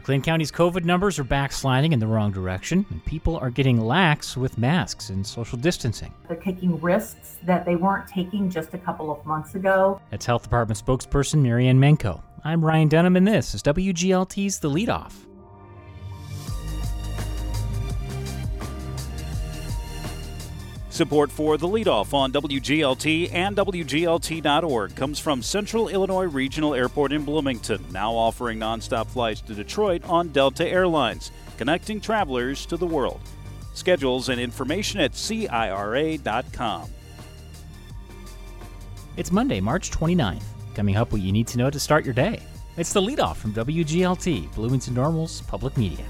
McLean County's COVID numbers are backsliding in the wrong direction, and people are getting lax with masks and social distancing. They're taking risks that they weren't taking just a couple of months ago. That's Health Department spokesperson Marianne Menko. I'm Ryan Dunham, and this is WGLT's The Leadoff. Support for the leadoff on WGLT and WGLT.org comes from Central Illinois Regional Airport in Bloomington, now offering nonstop flights to Detroit on Delta Airlines, connecting travelers to the world. Schedules and information at CIRA.com. It's Monday, March 29th. Coming up, what you need to know to start your day. It's the leadoff from WGLT, Bloomington Normal's public media.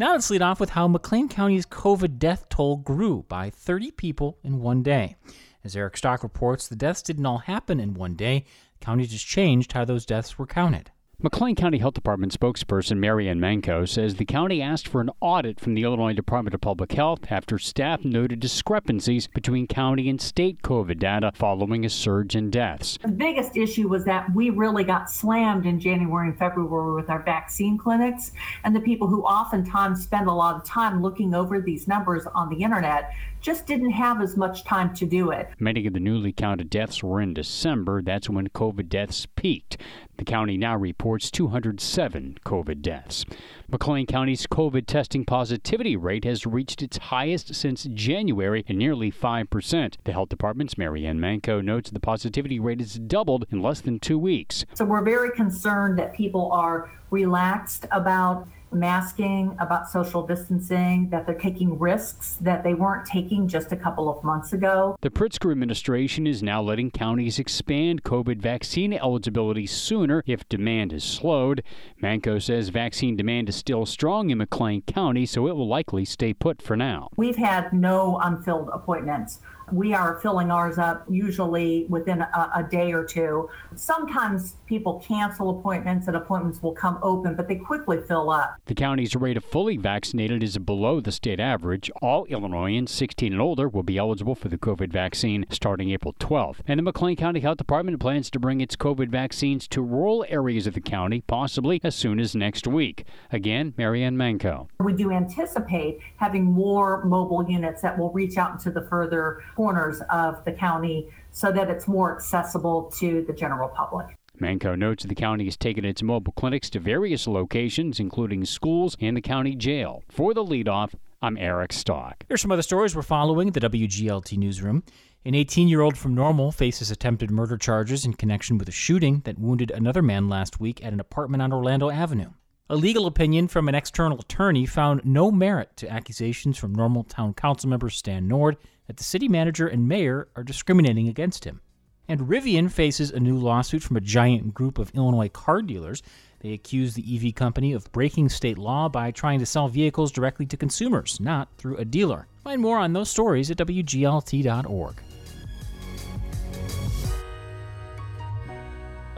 Now let's lead off with how McLean County's COVID death toll grew by 30 people in one day. As Eric Stock reports, the deaths didn't all happen in one day. The county just changed how those deaths were counted. McLean County Health Department spokesperson Marianne Menko says the county asked for an audit from the Illinois Department of Public Health after staff noted discrepancies between county and state COVID data following a surge in deaths. The biggest issue was that we really got slammed in January and February with our vaccine clinics, and the people who oftentimes spend a lot of time looking over these numbers on the internet just didn't have as much time to do it. Many of the newly counted deaths were in December. That's when COVID deaths peaked. The county now reports 207 COVID deaths. McLean County's COVID testing positivity rate has reached its highest since January at nearly 5%. The health department's Marianne Manco notes the positivity rate has doubled in less than two weeks. So we're very concerned that people are relaxed about masking, about social distancing, that they're taking risks that they weren't taking just a couple of months ago. The Pritzker administration is now letting counties expand COVID vaccine eligibility sooner if demand is slowed. Manco says vaccine demand is still strong in McLean County, so it will likely stay put for now. We've had no unfilled appointments we are filling ours up usually within a, a, day or two. Sometimes people cancel appointments and appointments will come open, but they quickly fill up. The county's rate of fully vaccinated is below the state average. All Illinoisans 16 and older will be eligible for the COVID vaccine starting April 12th. And the McLean County Health Department plans to bring its COVID vaccines to rural areas of the county, possibly as soon as next week. Again, Marianne Menko. We do anticipate having more mobile units that will reach out into the further corners of the county so that it's more accessible to the general public. Manco notes the county has taken its mobile clinics to various locations, including schools and the county jail. For the leadoff, I'm Eric Stock. Here's some other stories we're following the WGLT newsroom. An 18 year old from Normal faces attempted murder charges in connection with a shooting that wounded another man last week at an apartment on Orlando Avenue. A legal opinion from an external attorney found no merit to accusations from Normal Town Council member Stan Nord that the city manager and mayor are discriminating against him. And Rivian faces a new lawsuit from a giant group of Illinois car dealers. They accuse the EV company of breaking state law by trying to sell vehicles directly to consumers, not through a dealer. Find more on those stories at WGLT.org.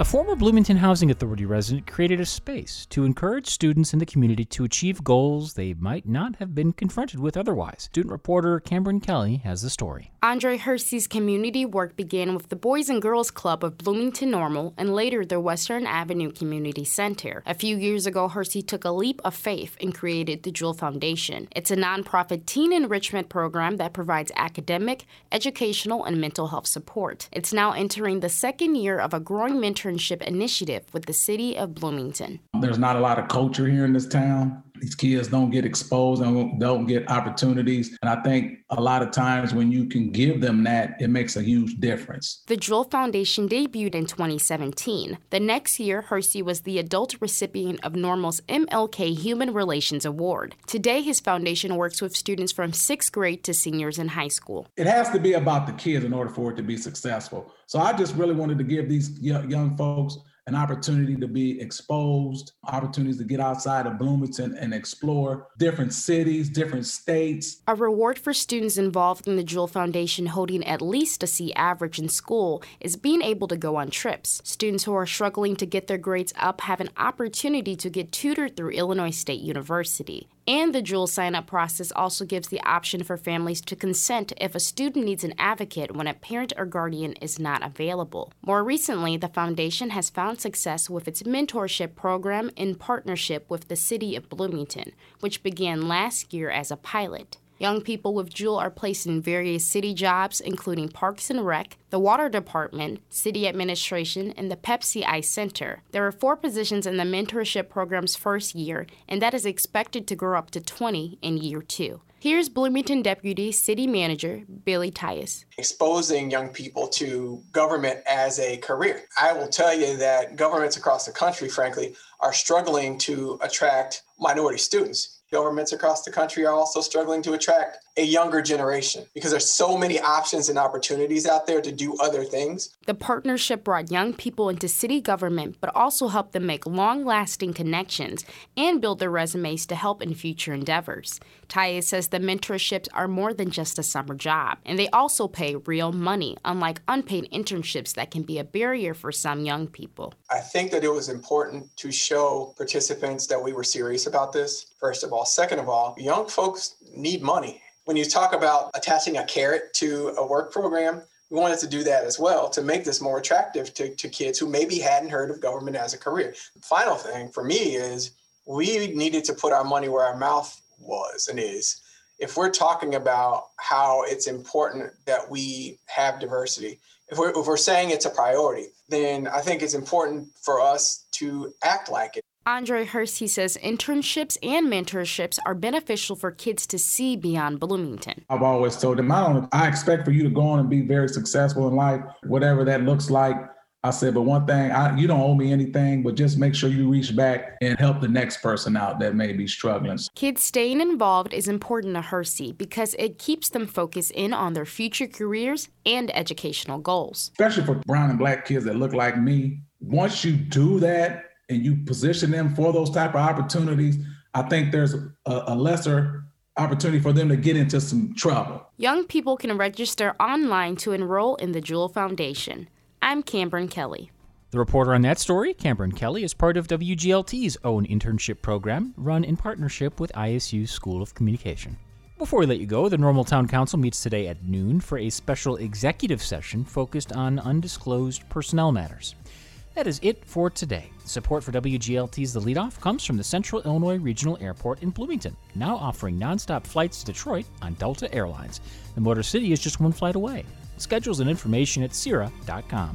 A former Bloomington Housing Authority resident created a space to encourage students in the community to achieve goals they might not have been confronted with otherwise. Student reporter Cameron Kelly has the story. Andre Hersey's community work began with the Boys and Girls Club of Bloomington Normal and later the Western Avenue Community Center. A few years ago, Hersey took a leap of faith and created the Jule Foundation. It's a nonprofit teen enrichment program that provides academic, educational, and mental health support. It's now entering the second year of a growing mentoring internship initiative with the city of Bloomington. There's not a lot of culture here in this town. These kids don't get exposed and don't get opportunities. And I think a lot of times when you can give them that, it makes a huge difference. The Jule Foundation debuted in 2017. The next year, Hersey was the adult recipient of Normal's MLK Human Relations Award. Today, his foundation works with students from sixth grade to seniors in high school. It has to be about the kids in order for it to be successful. So I just really wanted to give these young folks an opportunity to be exposed, opportunities to get outside of Bloomington and explore different cities, different states. A reward for students involved in the Jule Foundation holding at least a C average in school is being able to go on trips. Students who are struggling to get their grades up have an opportunity to get tutored through Illinois State University. And the Jule sign up process also gives the option for families to consent if a student needs an advocate when a parent or guardian is not available. More recently, the foundation has found success with its mentorship program in partnership with the City of Bloomington, which began last year as a pilot. Young people with Jule are placed in various city jobs, including Parks and Rec, the Water Department, City Administration, and the Pepsi Ice Center. There are four positions in the mentorship program's first year, and that is expected to grow up to 20 in year two. Here's Bloomington Deputy City Manager Billy Tyus. Exposing young people to government as a career. I will tell you that governments across the country, frankly, are struggling to attract minority students governments across the country are also struggling to attract a younger generation because there's so many options and opportunities out there to do other things. The partnership brought young people into city government, but also helped them make long lasting connections and build their resumes to help in future endeavors. Tyus says the mentorships are more than just a summer job, and they also pay real money, unlike unpaid internships that can be a barrier for some young people. I think that it was important to show participants that we were serious about this, first of all. Second of all, young folks need money when you talk about attaching a carrot to a work program, we wanted to do that as well to make this more attractive to, to kids who maybe hadn't heard of government as a career. The final thing for me is we needed to put our money where our mouth was and is. If we're talking about how it's important that we have diversity, if we're, if we're saying it's a priority, then I think it's important for us to act like it. Andre Hersey says internships and mentorships are beneficial for kids to see beyond Bloomington. I've always told them, I don't I expect for you to go on and be very successful in life, whatever that looks like. I said, but one thing, I, you don't owe me anything, but just make sure you reach back and help the next person out that may be struggling. Kids staying involved is important to Hersey because it keeps them focused in on their future careers and educational goals. Especially for brown and black kids that look like me. Once you do that, and you position them for those type of opportunities, I think there's a, a lesser opportunity for them to get into some trouble. Young people can register online to enroll in the Jule Foundation. I'm Cameron Kelly. The reporter on that story, Cameron Kelly, is part of WGLT's own internship program run in partnership with ISU's School of Communication. Before we let you go, the Normal Town Council meets today at noon for a special executive session focused on undisclosed personnel matters. That is it for today. Support for WGLT's The Leadoff comes from the Central Illinois Regional Airport in Bloomington, now offering nonstop flights to Detroit on Delta Airlines. The Motor City is just one flight away. Schedules and information at CIRA.com.